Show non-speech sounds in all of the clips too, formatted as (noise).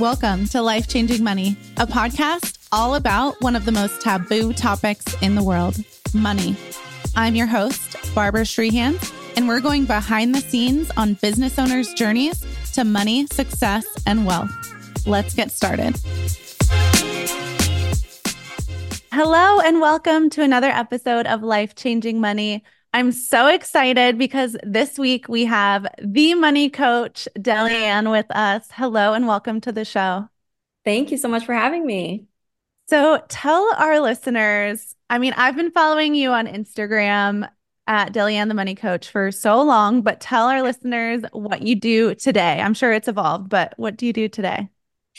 Welcome to Life Changing Money, a podcast all about one of the most taboo topics in the world money. I'm your host, Barbara Schreihans, and we're going behind the scenes on business owners' journeys to money, success, and wealth. Let's get started. Hello, and welcome to another episode of Life Changing Money. I'm so excited because this week we have the money coach, Delyanne, with us. Hello, and welcome to the show. Thank you so much for having me. So, tell our listeners I mean, I've been following you on Instagram at Delyanne, the money coach, for so long, but tell our listeners what you do today. I'm sure it's evolved, but what do you do today?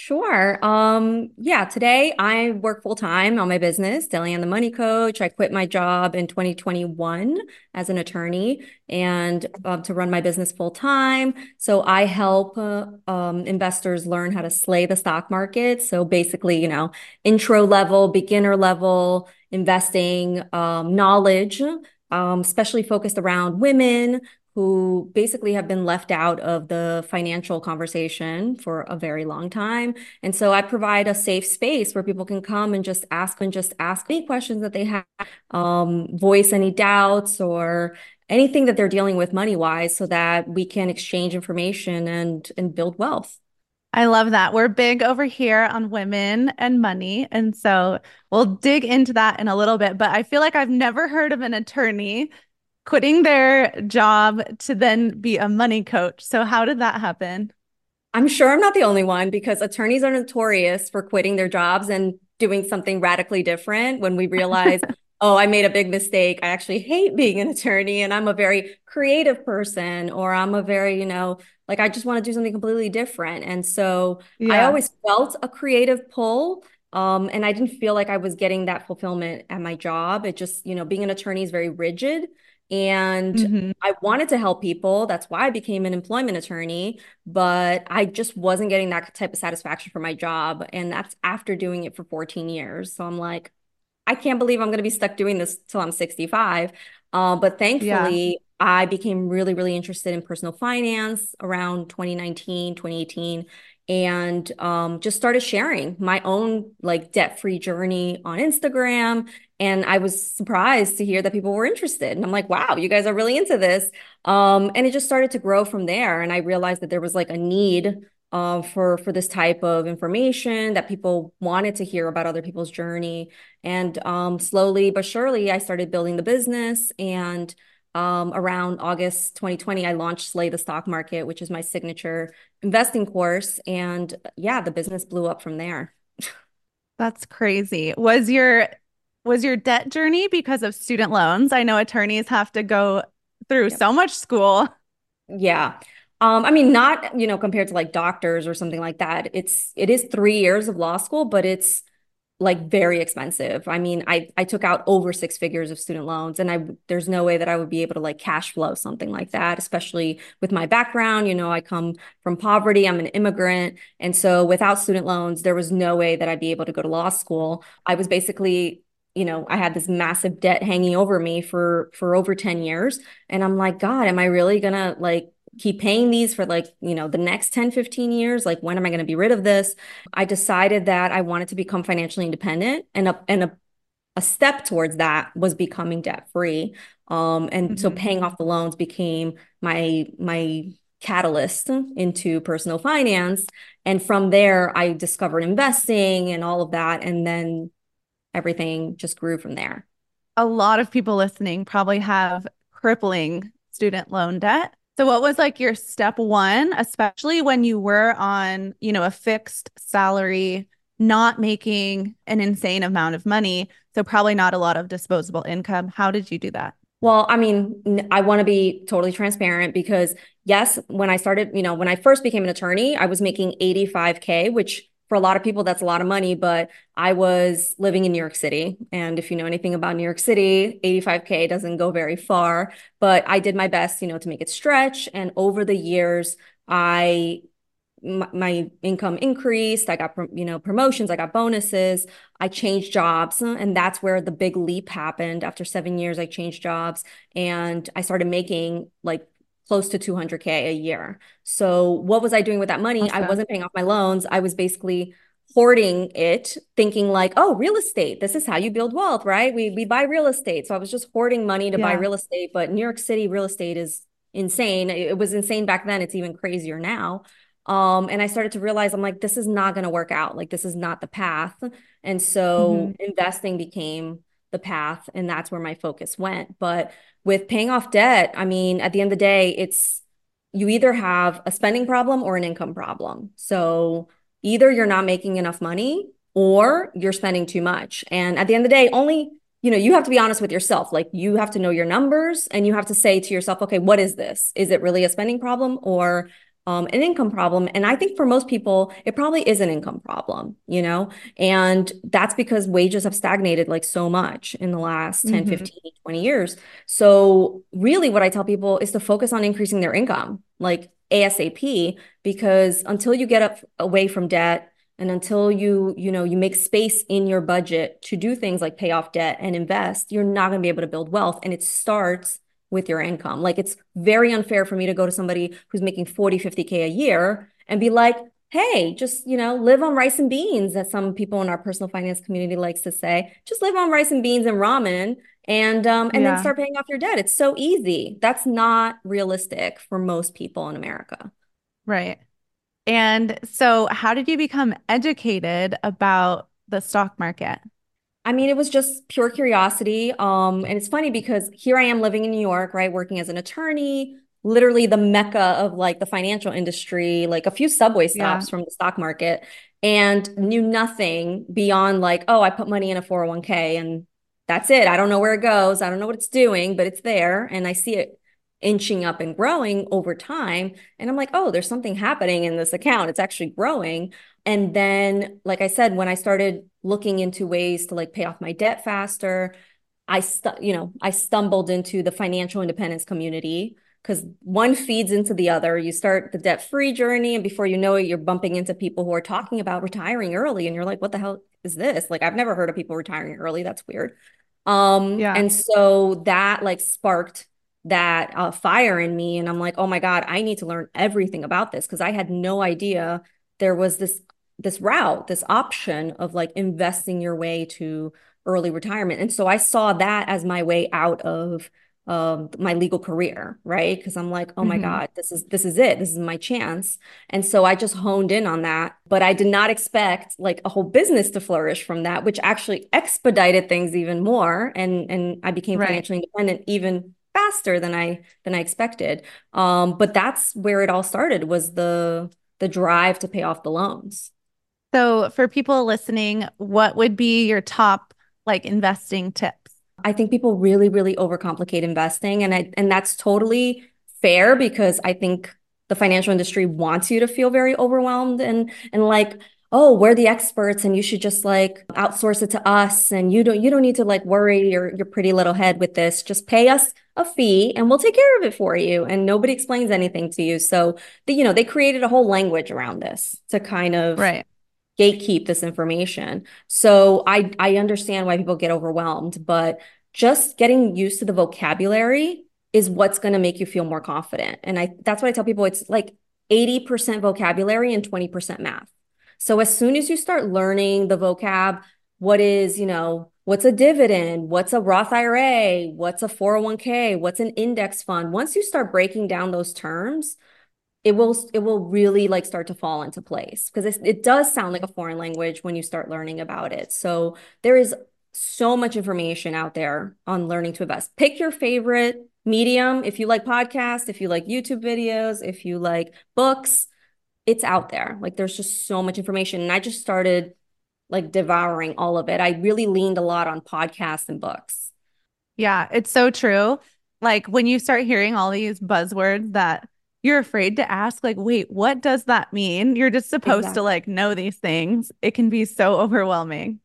Sure. Um, yeah, today I work full time on my business, Delyanne the Money Coach. I quit my job in 2021 as an attorney and uh, to run my business full time. So I help uh, um, investors learn how to slay the stock market. So basically, you know, intro level, beginner level investing um, knowledge, um, especially focused around women, who basically have been left out of the financial conversation for a very long time. And so I provide a safe space where people can come and just ask and just ask any questions that they have, um, voice any doubts or anything that they're dealing with money wise so that we can exchange information and and build wealth. I love that. We're big over here on women and money. And so we'll dig into that in a little bit. But I feel like I've never heard of an attorney quitting their job to then be a money coach. So, how did that happen? I'm sure I'm not the only one because attorneys are notorious for quitting their jobs and doing something radically different when we realize, (laughs) oh, I made a big mistake. I actually hate being an attorney and I'm a very creative person or I'm a very, you know, like I just want to do something completely different. And so yeah. I always felt a creative pull. Um, and I didn't feel like I was getting that fulfillment at my job. It just, you know, being an attorney is very rigid. And mm-hmm. I wanted to help people. That's why I became an employment attorney, but I just wasn't getting that type of satisfaction from my job. And that's after doing it for 14 years. So I'm like, I can't believe I'm going to be stuck doing this till I'm 65. Uh, but thankfully, yeah. I became really, really interested in personal finance around 2019, 2018 and um, just started sharing my own like debt free journey on Instagram. And I was surprised to hear that people were interested. And I'm like, wow, you guys are really into this. Um, and it just started to grow from there. And I realized that there was like a need uh, for for this type of information that people wanted to hear about other people's journey. And um, slowly but surely, I started building the business and um, around August 2020, I launched Slay the Stock Market, which is my signature investing course. And yeah, the business blew up from there. That's crazy. Was your was your debt journey because of student loans? I know attorneys have to go through yep. so much school. Yeah. Um, I mean, not, you know, compared to like doctors or something like that. It's it is three years of law school, but it's like very expensive. I mean, I I took out over six figures of student loans and I there's no way that I would be able to like cash flow something like that, especially with my background, you know, I come from poverty, I'm an immigrant, and so without student loans, there was no way that I'd be able to go to law school. I was basically you know i had this massive debt hanging over me for for over 10 years and i'm like god am i really gonna like keep paying these for like, you know, the next 10, 15 years? Like, when am I going to be rid of this? I decided that I wanted to become financially independent and a, and a, a step towards that was becoming debt free. Um, and mm-hmm. so paying off the loans became my, my catalyst into personal finance. And from there, I discovered investing and all of that. And then everything just grew from there. A lot of people listening probably have crippling student loan debt. So what was like your step one, especially when you were on, you know, a fixed salary, not making an insane amount of money, so probably not a lot of disposable income. How did you do that? Well, I mean, I want to be totally transparent because yes, when I started, you know, when I first became an attorney, I was making 85k, which for a lot of people, that's a lot of money, but I was living in New York City. And if you know anything about New York City, 85K doesn't go very far, but I did my best, you know, to make it stretch. And over the years, I my, income increased i got you know promotions i got bonuses i changed jobs and that's where the big leap happened after 7 years i changed jobs and i started making like close to 200K a year. So, what was I doing with that money? Awesome. I wasn't paying off my loans. I was basically hoarding it, thinking like, oh, real estate, this is how you build wealth, right? We, we buy real estate. So, I was just hoarding money to yeah. buy real estate. But New York City real estate is insane. It was insane back then. It's even crazier now. Um, and I started to realize I'm like, this is not going to work out. Like, this is not the path. And so, mm-hmm. investing became the path. And that's where my focus went. But with paying off debt, I mean, at the end of the day, it's you either have a spending problem or an income problem. So either you're not making enough money or you're spending too much. And at the end of the day, only you know, you have to be honest with yourself. Like you have to know your numbers and you have to say to yourself, okay, what is this? Is it really a spending problem or um, an income problem. And I think for most people, it probably is an income problem, you know? And that's because wages have stagnated like so much in the last 10, mm-hmm. 15, 20 years. So, really, what I tell people is to focus on increasing their income, like ASAP, because until you get up away from debt, and until you you know you make space in your budget to do things like pay off debt and invest you're not going to be able to build wealth and it starts with your income. Like it's very unfair for me to go to somebody who's making 40, 50K a year and be like, hey, just, you know, live on rice and beans, that some people in our personal finance community likes to say. Just live on rice and beans and ramen and um and yeah. then start paying off your debt. It's so easy. That's not realistic for most people in America. Right. And so how did you become educated about the stock market? I mean, it was just pure curiosity. Um, and it's funny because here I am living in New York, right, working as an attorney, literally the mecca of like the financial industry, like a few subway stops yeah. from the stock market, and knew nothing beyond like, oh, I put money in a 401k and that's it. I don't know where it goes. I don't know what it's doing, but it's there. And I see it inching up and growing over time. And I'm like, oh, there's something happening in this account. It's actually growing. And then, like I said, when I started looking into ways to like pay off my debt faster, I stu- you know, I stumbled into the financial independence community because one feeds into the other. You start the debt-free journey, and before you know it, you're bumping into people who are talking about retiring early, and you're like, "What the hell is this?" Like, I've never heard of people retiring early. That's weird. Um, yeah. And so that like sparked that uh, fire in me, and I'm like, "Oh my god, I need to learn everything about this," because I had no idea there was this this route, this option of like investing your way to early retirement. And so I saw that as my way out of um, my legal career, right? Because I'm like, oh my mm-hmm. God, this is this is it. This is my chance. And so I just honed in on that. But I did not expect like a whole business to flourish from that, which actually expedited things even more. And and I became right. financially independent even faster than I than I expected. Um, but that's where it all started was the the drive to pay off the loans. So, for people listening, what would be your top like investing tips? I think people really, really overcomplicate investing, and I, and that's totally fair because I think the financial industry wants you to feel very overwhelmed and and like oh we're the experts and you should just like outsource it to us and you don't you don't need to like worry your your pretty little head with this. Just pay us a fee and we'll take care of it for you and nobody explains anything to you. So the, you know they created a whole language around this to kind of right gatekeep this information. So I I understand why people get overwhelmed, but just getting used to the vocabulary is what's going to make you feel more confident. And I that's what I tell people it's like 80% vocabulary and 20% math. So as soon as you start learning the vocab, what is, you know, what's a dividend, what's a Roth IRA, what's a 401k, what's an index fund, once you start breaking down those terms, it will it will really like start to fall into place because it it does sound like a foreign language when you start learning about it. So there is so much information out there on learning to invest. Pick your favorite medium. If you like podcasts if you like youtube videos if you like books it's out there. Like there's just so much information. And i just started like devouring all of it. I really leaned a lot on podcasts and books. Yeah it's so true. Like when you start hearing all these buzzwords that you're afraid to ask like wait what does that mean? You're just supposed exactly. to like know these things. It can be so overwhelming.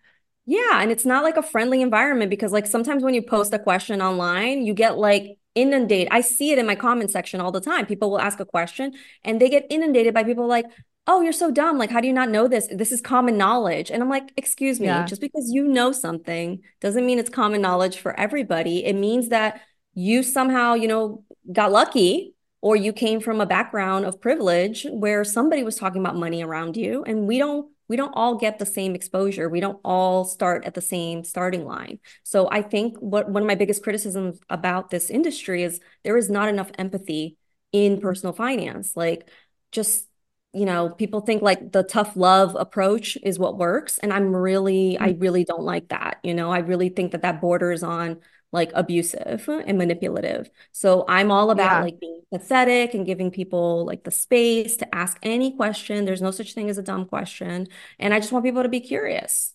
Yeah and it's not like a friendly environment because like sometimes when you post a question online you get like inundated. I see it in my comment section all the time. People will ask a question and they get inundated by people like oh you're so dumb. Like how do you not know this? This is common knowledge. And i'm like excuse me. Yeah. just because you know something doesn't mean it's common knowledge for everybody. It means that you somehow you know got lucky or you came from a background of privilege where somebody was talking about money around you and we don't we don't all get the same exposure. We don't all start at the same starting line. So I think what one of my biggest criticisms about this industry is there is not enough empathy in personal finance. Like just you know, people think like the tough love approach is what works and I'm really I mm. really don't like that. You know, I really think that that borders on like abusive and manipulative. So I'm all about yeah. like being pathetic and giving people like the space to ask any question. There's no such thing as a dumb question. And I just want people to be curious.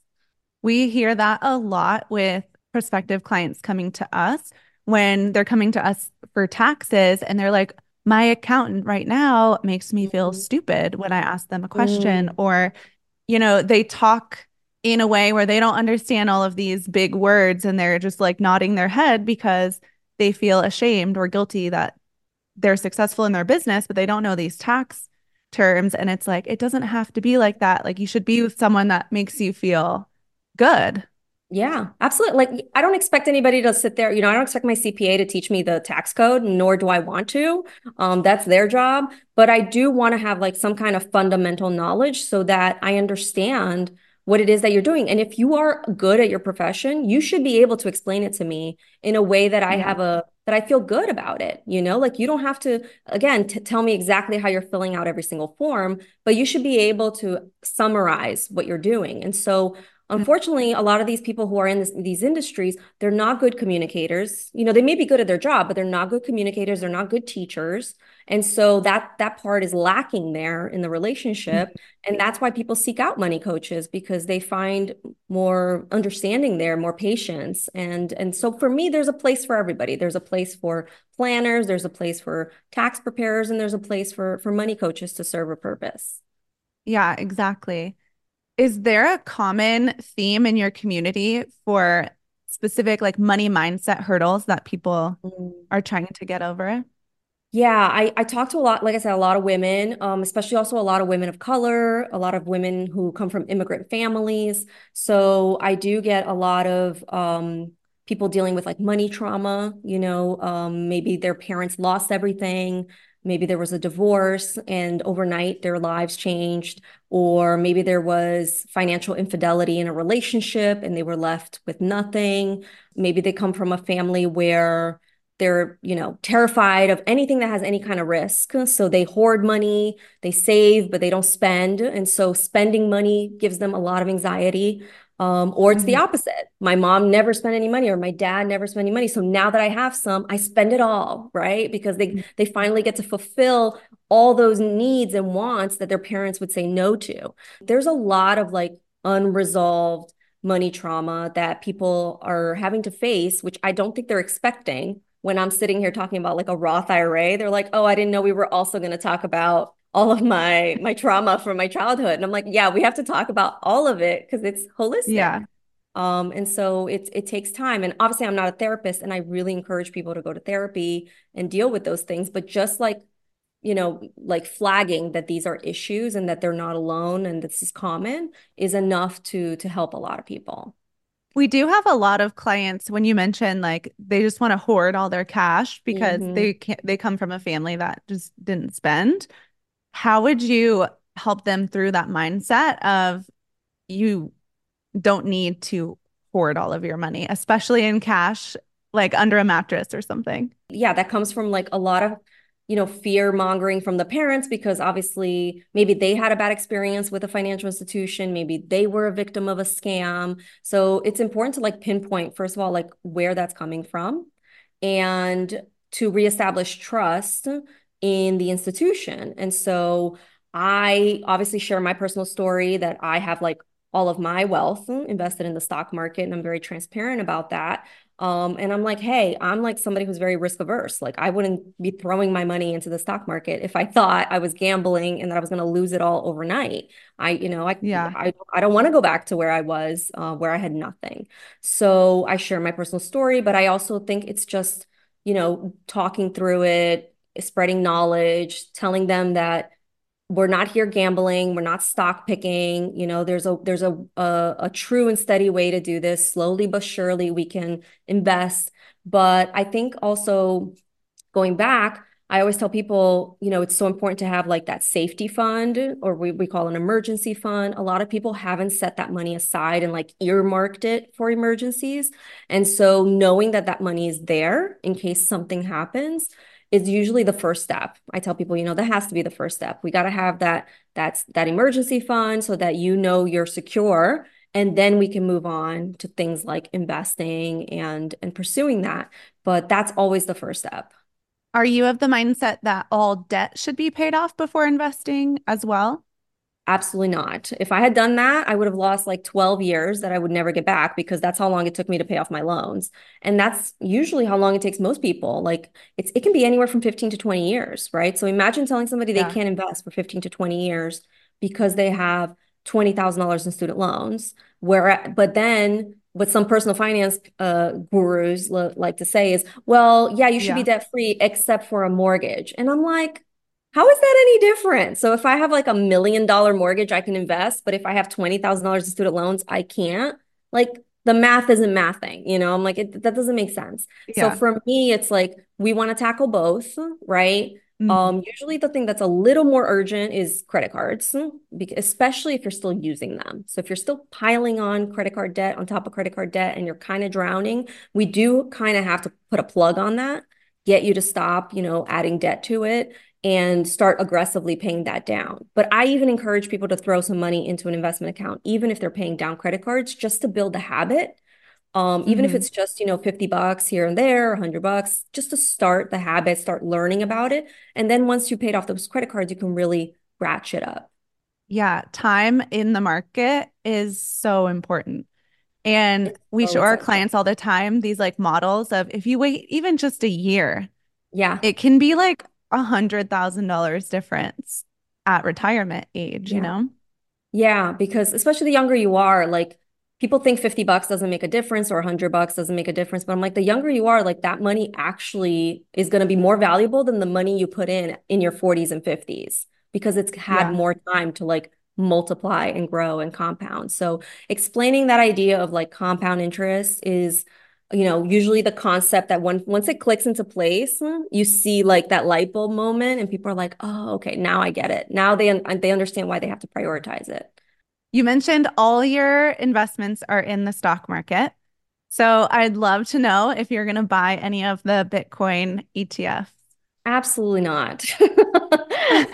We hear that a lot with prospective clients coming to us when they're coming to us for taxes and they're like, my accountant right now makes me feel mm-hmm. stupid when I ask them a question, mm. or, you know, they talk in a way where they don't understand all of these big words and they're just like nodding their head because they feel ashamed or guilty that they're successful in their business, but they don't know these tax terms. And it's like, it doesn't have to be like that. Like, you should be with someone that makes you feel good. Yeah, absolutely. Like, I don't expect anybody to sit there. You know, I don't expect my CPA to teach me the tax code, nor do I want to. Um, that's their job. But I do want to have like some kind of fundamental knowledge so that I understand what it is that you're doing. And if you are good at your profession, you should be able to explain it to me in a way that I yeah. have a that I feel good about it. You know, like you don't have to again t- tell me exactly how you're filling out every single form, but you should be able to summarize what you're doing. And so unfortunately a lot of these people who are in this, these industries they're not good communicators. You know they may be good at their job but they're not good communicators they're not good teachers. And so that that part is lacking there in the relationship. Mm-hmm. and that's why people seek out money coaches because they find more understanding there more patience. And and so for me there's a place for everybody. There's a place for planners there's a place for tax preparers and there's a place for for money coaches to serve a purpose. Yeah exactly is there a common theme in your community for specific like money mindset hurdles that people mm. are trying to get over yeah, I, I talk to a lot, like I said, a lot of women, um, especially also a lot of women of color, a lot of women who come from immigrant families. So I do get a lot of um, people dealing with like money trauma, you know, um, maybe their parents lost everything. Maybe there was a divorce and overnight their lives changed, or maybe there was financial infidelity in a relationship and they were left with nothing. Maybe they come from a family where they're, you know, terrified of anything that has any kind of risk. So they hoard money, they save, but they don't spend. And so spending money gives them a lot of anxiety. Um, or it's mm-hmm. the opposite. My mom never spent any money, or my dad never spent any money. So now that I have some, I spend it all, right? Because they mm-hmm. they finally get to fulfill all those needs and wants that their parents would say no to. There's a lot of like unresolved money trauma that people are having to face, which I don't think they're expecting when I'm sitting here talking about like a Roth IRA, they're like, "Oh, I didn't know we were also going to talk about all of my my trauma from my childhood." And I'm like, "Yeah, we have to talk about all of it because it's holistic." Yeah. Um, and so it it takes time. And obviously, I'm not a therapist, and I really encourage people to go to therapy and deal with those things. But just like you know, like flagging that these are issues and that they're not alone and this is common is enough to to help a lot of people. We do have a lot of clients when you mention like they just want to hoard all their cash because mm-hmm. they can't they come from a family that just didn't spend. How would you help them through that mindset of you don't need to hoard all of your money, especially in cash, like under a mattress or something? Yeah, that comes from like a lot of you know, fear mongering from the parents because obviously maybe they had a bad experience with a financial institution, maybe they were a victim of a scam. So it's important to like pinpoint, first of all, like where that's coming from and to reestablish trust in the institution. And so I obviously share my personal story that I have like all of my wealth invested in the stock market and I'm very transparent about that. Um, and I'm like, hey, I'm like somebody who's very risk averse. Like I wouldn't be throwing my money into the stock market if I thought I was gambling and that I was going to lose it all overnight. I, you know, I, yeah, I, I don't want to go back to where I was, uh, where I had nothing. So I share my personal story, but I also think it's just, you know, talking through it, spreading knowledge, telling them that we're not here gambling we're not stock picking you know there's a there's a, a, a true and steady way to do this slowly but surely we can invest but i think also going back I always tell people, you know, it's so important to have like that safety fund or we, we call an emergency fund. A lot of people haven't set that money aside and like earmarked it for emergencies. And so knowing that that money is there in case something happens is usually the first step. I tell people, you know, that has to be the first step. We got to have that that's that emergency fund so that you know you're secure and then we can move on to things like investing and and pursuing that. But that's always the first step. Are you of the mindset that all debt should be paid off before investing as well? Absolutely not. If I had done that, I would have lost like 12 years that I would never get back because that's how long it took me to pay off my loans. And that's usually how long it takes most people. Like it's it can be anywhere from 15 to 20 years, right? So imagine telling somebody yeah. they can't invest for 15 to 20 years because they have $20,000 in student loans. Where but then what some personal finance uh, gurus lo- like to say is, well, yeah, you should yeah. be debt free except for a mortgage. And I'm like, how is that any different? So if I have like a million dollar mortgage, I can invest, but if I have $20,000 in student loans, I can't. Like the math isn't mathing, you know? I'm like, it, that doesn't make sense. Yeah. So for me, it's like, we want to tackle both, right? Mm-hmm. Um, usually the thing that's a little more urgent is credit cards, especially if you're still using them. So if you're still piling on credit card debt on top of credit card debt and you're kind of drowning, we do kind of have to put a plug on that, get you to stop, you know, adding debt to it and start aggressively paying that down. But I even encourage people to throw some money into an investment account, even if they're paying down credit cards, just to build the habit um, even mm-hmm. if it's just, you know, 50 bucks here and there, 100 bucks, just to start the habit, start learning about it. And then once you paid off those credit cards, you can really ratchet up. Yeah, time in the market is so important. And it's we so show our clients all the time these like models of if you wait even just a year, yeah, it can be like a hundred thousand dollars difference at retirement age, yeah. you know? Yeah, because especially the younger you are, like people think 50 bucks doesn't make a difference or 100 bucks doesn't make a difference but i'm like the younger you are like that money actually is going to be more valuable than the money you put in in your 40s and 50s because it's had yeah. more time to like multiply and grow and compound so explaining that idea of like compound interest is you know usually the concept that once it clicks into place you see like that light bulb moment and people are like oh okay now i get it now they they understand why they have to prioritize it you mentioned all your investments are in the stock market. So I'd love to know if you're going to buy any of the Bitcoin ETFs. Absolutely not. (laughs)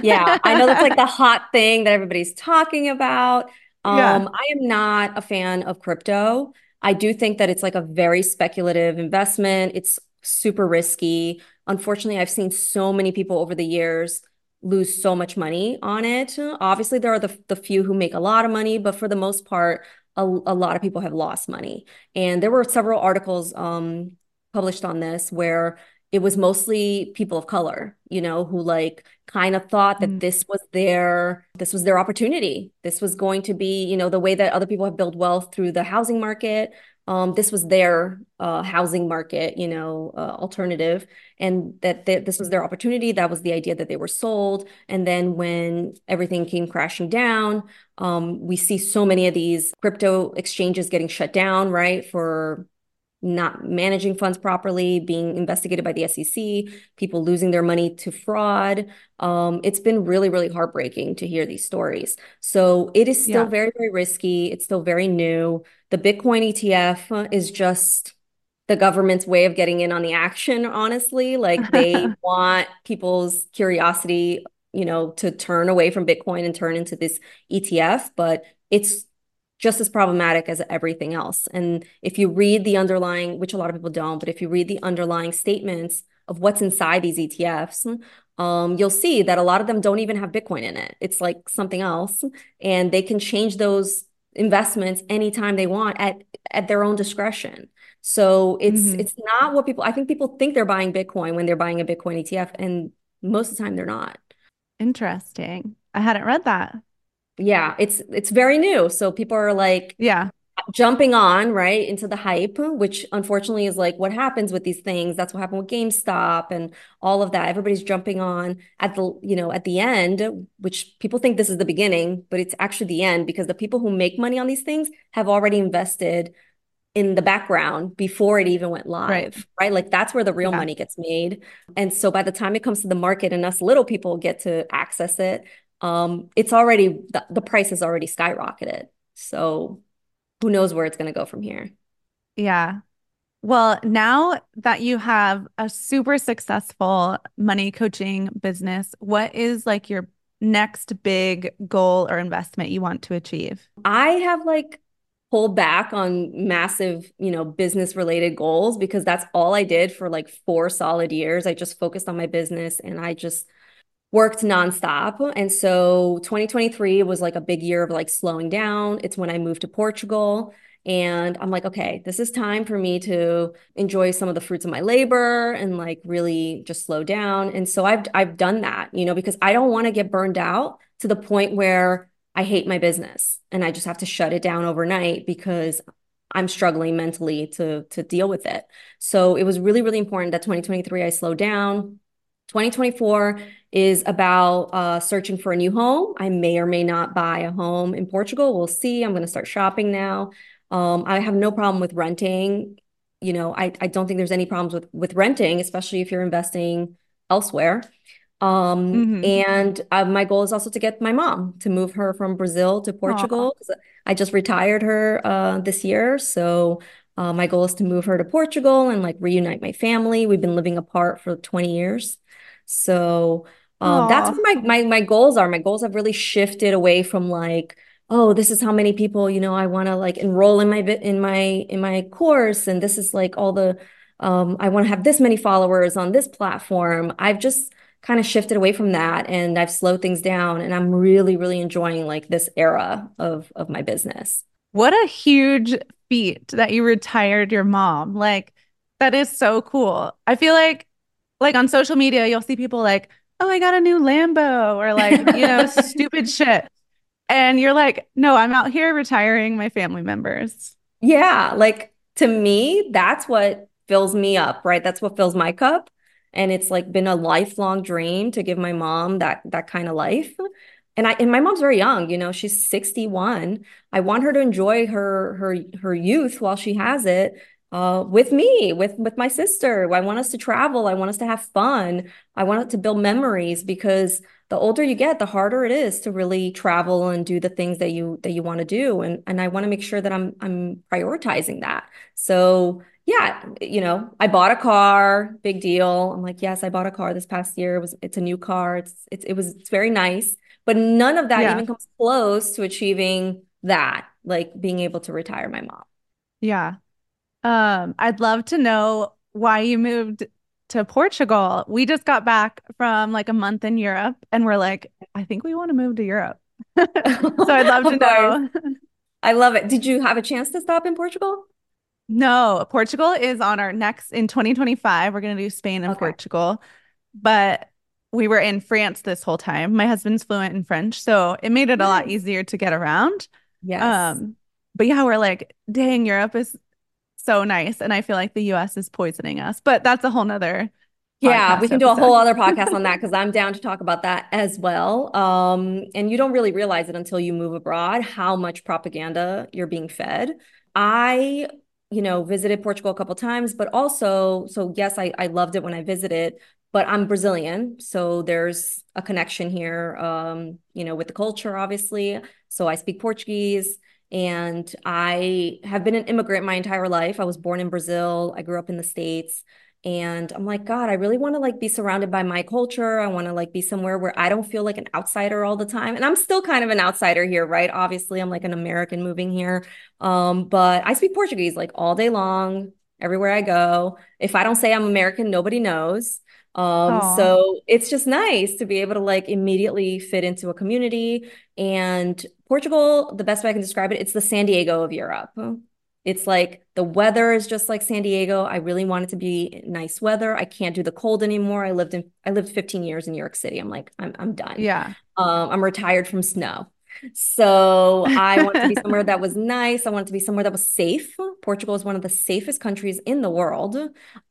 yeah, I know that's like the (laughs) hot thing that everybody's talking about. Um, yeah. I am not a fan of crypto. I do think that it's like a very speculative investment. It's super risky. Unfortunately, I've seen so many people over the years lose so much money on it. Obviously, there are the, the few who make a lot of money, but for the most part, a, a lot of people have lost money. And there were several articles um, published on this where it was mostly people of color, you know, who like kind of thought that mm. this was their this was their opportunity. This was going to be, you know, the way that other people have built wealth through the housing market um, this was their uh, housing market, you know, uh, alternative, and that th- this was their opportunity. That was the idea that they were sold. And then when everything came crashing down, um, we see so many of these crypto exchanges getting shut down, right, for not managing funds properly, being investigated by the SEC, people losing their money to fraud. Um, it's been really, really heartbreaking to hear these stories. So it is still yeah. very, very risky. It's still very new. The Bitcoin ETF is just the government's way of getting in on the action, honestly. Like they (laughs) want people's curiosity, you know, to turn away from Bitcoin and turn into this ETF, but it's just as problematic as everything else. And if you read the underlying, which a lot of people don't, but if you read the underlying statements of what's inside these ETFs, um, you'll see that a lot of them don't even have Bitcoin in it. It's like something else, and they can change those investments anytime they want at at their own discretion. So it's mm-hmm. it's not what people I think people think they're buying Bitcoin when they're buying a Bitcoin ETF, and most of the time they're not. Interesting. I hadn't read that yeah, it's it's very new. So people are like, yeah, jumping on right into the hype, which unfortunately is like what happens with these things. That's what happened with GameStop and all of that. Everybody's jumping on at the, you know, at the end, which people think this is the beginning, but it's actually the end because the people who make money on these things have already invested in the background before it even went live, Right. right? Like that's where the real Yeah. money gets made. And so by the time it comes to the market and us little people get to access it, um, it's already the, the price has already skyrocketed. So who knows where it's going to go from here? Yeah. Well, now that you have a super successful money coaching business, what is like your next big goal or investment you want to achieve? I have like pulled back on massive, you know, business related goals because that's all I did for like four solid years. I just focused on my business and I just worked nonstop. And so 2023 was like a big year of like slowing down. It's when I moved to Portugal. And I'm like, okay, this is time for me to enjoy some of the fruits of my labor and like really just slow down. And so I've I've done that, you know, because I don't want to get burned out to the point where I hate my business and I just have to shut it down overnight because I'm struggling mentally to to deal with it. So it was really really important that 2023 I slowed down. 2024 is about uh, searching for a new home. I may or may not buy a home in Portugal. We'll see. I'm going to start shopping now. Um, I have no problem with renting. You know, I, I don't think there's any problems with with renting, especially if you're investing elsewhere. Um, Mhm. and uh, my goal is also to get my mom to move her from Brazil to Portugal. I just retired her uh, this year. So uh, my goal is to move her to Portugal and like reunite my family. We've been living apart for 20 years. So um, that's where my, my my goals are. My goals have really shifted away from like, oh, this is how many people, you know, I want to like enroll in my bit in my in my course, and this is like all the um, I want to have this many followers on this platform. I've just kind of shifted away from that and I've slowed things down and I'm really, really enjoying like this era of of my business. What a huge feat that you retired your mom. Like that is so cool. I feel like like on social media you'll see people like, "Oh, I got a new Lambo," or like, you know, (laughs) stupid shit. And you're like, "No, I'm out here retiring my family members." Yeah, like to me, that's what fills me up, right? That's what fills my cup. And it's like been a lifelong dream to give my mom that that kind of life. And I and my mom's very young, you know, she's 61. I want her to enjoy her her her youth while she has it uh with me, with with my sister. I want us to travel, I want us to have fun. I want it to build memories because the older you get, the harder it is to really travel and do the things that you that you want to do. And and I want to make sure that I'm I'm prioritizing that. So yeah, you know, I bought a car, big deal. I'm like, yes, I bought a car this past year. It was it's a new car. It's it's it was it's very nice. But none of that Yeah. even comes close to achieving that, like being able to retire my mom. Yeah. Um, I'd love to know why you moved to Portugal. We just got back from like a month in Europe and we're like, I think we want to move to Europe. (laughs) So I'd love to (laughs) know. I love it. Did you have a chance to stop in Portugal? No, Portugal is on our next in 2025. We're going to do Spain and Okay. Portugal. But we were in France this whole time. My husband's fluent in French, so it made it a lot easier to get around. Yes. Um, but yeah, we're like, dang, Europe is so nice. And I feel like the US is poisoning us. But that's a whole nother Yeah, we can do a whole other podcast on that (laughs) because I'm down to talk about that as well. Um, and you don't really realize it until you move abroad how much propaganda you're being fed. I, you know, visited Portugal a couple times, but also, so yes, I, I loved it when I visited, but I'm Brazilian, so there's a connection here, um, you know, with the culture, obviously. So I speak Portuguese. And I have been an immigrant my entire life. I was born in Brazil. I grew up in the States. And I'm like, God, I really want to like be surrounded by my culture. I want to like be somewhere where I don't feel like an outsider all the time. And I'm still kind of an outsider here, right? Obviously, I'm like an American moving here. Um, but I speak Portuguese like all day long, everywhere I go. If I don't say I'm American, nobody knows. Um, so it's just nice to be able to like immediately fit into a community. And Portugal, the best way I can describe it, it's the San Diego of Europe. It's like the weather is just like San Diego. I really want it to be nice weather. I can't do the cold anymore. I lived in I lived 15 years in New York City. I'm like, I'm I'm done. Yeah. Um, I'm retired from snow. So I wanted to be (laughs) somewhere that was nice. I wanted to be somewhere that was safe. Portugal is one of the safest countries in the world.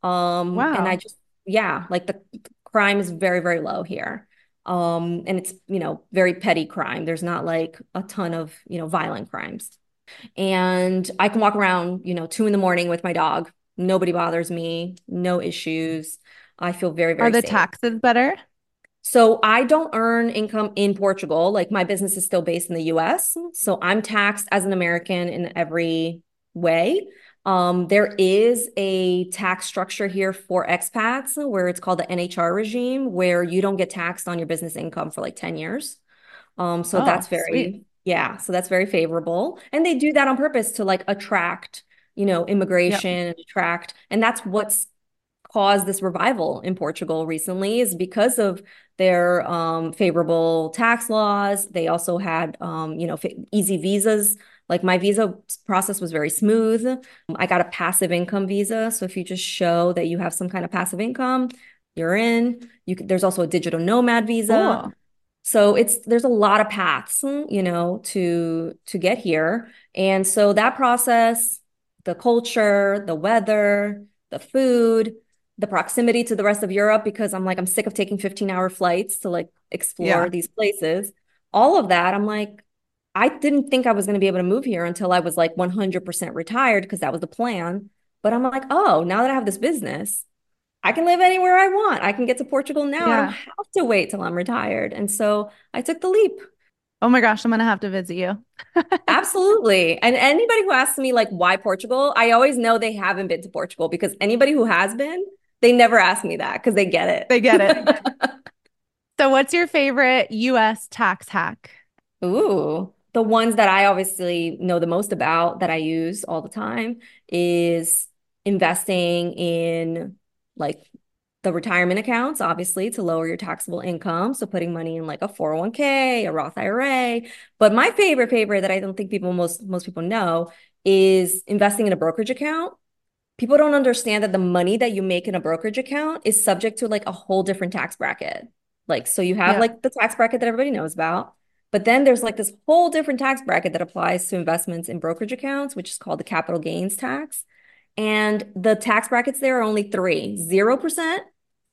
Um, and I just, yeah, like the crime is very, very low here. Um, and it's, you know, very petty crime. There's not like a ton of, you know, violent crimes. And I can walk around, you know, two in the morning with my dog. Nobody bothers me, no issues. I feel very, very Are the safe. taxes better? So I don't earn income in Portugal. Like my business is still based in the US. So I'm taxed as an American in every way. Um, there is a tax structure here for expats where it's called the NHR regime, where you don't get taxed on your business income for like 10 years. Um, so Oh, that's very, sweet. yeah, so that's very favorable. And they do that on purpose to like attract, you know, Yep. immigration and attract, and that's what's caused this revival in Portugal recently is because of their um, favorable tax laws. They also had, um, you know, easy visas. Like my visa process was very smooth. I got a passive income visa. So if you just show that you have some kind of passive income, you're in. You can, there's also a digital nomad visa. So it's there's a lot of paths, you know, to to get here. And so that process, the culture, the weather, the food, the proximity to the rest of Europe because I'm like I'm sick of taking 15 hour flights to like explore Yeah. these places. All of that, I'm like I didn't think I was going to be able to move here until I was like 100% retired because that was the plan. But I'm like, "Oh, now that I have this business, I can live anywhere I want. I can get to Portugal now. I don't have to wait till I'm retired." And so I took the leap. Oh my gosh, I'm gonna have to visit you. (laughs) Absolutely. And anybody who asks me like why Portugal, I always know they haven't been to Portugal because anybody who has been, they never ask me that because they get it. They get it. (laughs) So what's your favorite US tax hack? Ooh, the ones that I obviously know the most about that I use all the time is investing in like the retirement accounts, obviously, to lower your taxable income. So putting money in like a 401k, a Roth IRA. But my favorite, favorite that I don't think people most most people know is investing in a brokerage account. People don't understand that the money that you make in a brokerage account is subject to like a whole different tax bracket. Like, so you have Yeah. like the tax bracket that everybody knows about. But then there's like this whole different tax bracket that applies to investments in brokerage accounts, which is called the capital gains tax. And the tax brackets there are only three 0%,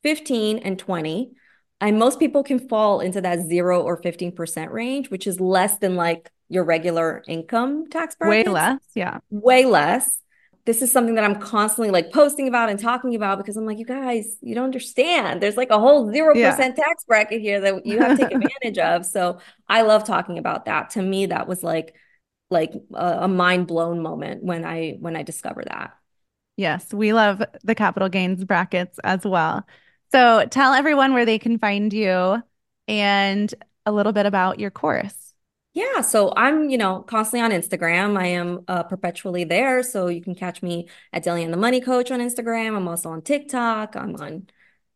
15, and 20. And most people can fall into that 0 or 15% range, which is less than like your regular income tax bracket. Way less. Yeah. way less. This is something that I'm constantly like posting about and talking about because I'm like, you guys, you don't understand. There's like a whole 0% Yeah. tax bracket here that you have to take (laughs) advantage of. So I love talking about that. To me, that was like like a, a mind blown moment when I when I discovered that. Yes, we love the capital gains brackets as well. So tell everyone where they can find you and a little bit about your course. Yeah, so I'm, you know, constantly on Instagram. I am uh, perpetually there. So you can catch me at Delyanne the Money Coach on Instagram. I'm also on TikTok. I'm on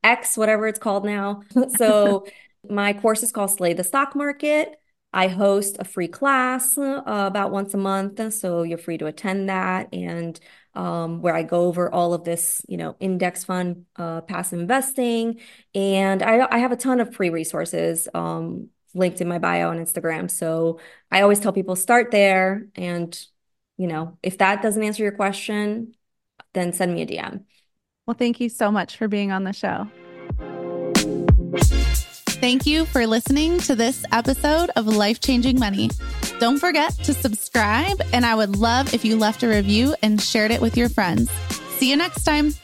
X, whatever it's called now. (laughs) so my course is called Slay the Stock Market. I host a free class uh, about once a month. So you're free to attend that. And um, where I go over all of this, you know, index fund, uh, passive investing. And I, I have a ton of free resources. Um, linked in my bio on Instagram. So I always tell people start there. And, you know, if that doesn't answer your question, then send me a DM. Well, thank you so much for being on the show. Thank you for listening to this episode of Life Changing Money. Don't forget to subscribe, and I would love if you left a review and shared it with your friends. See you next time.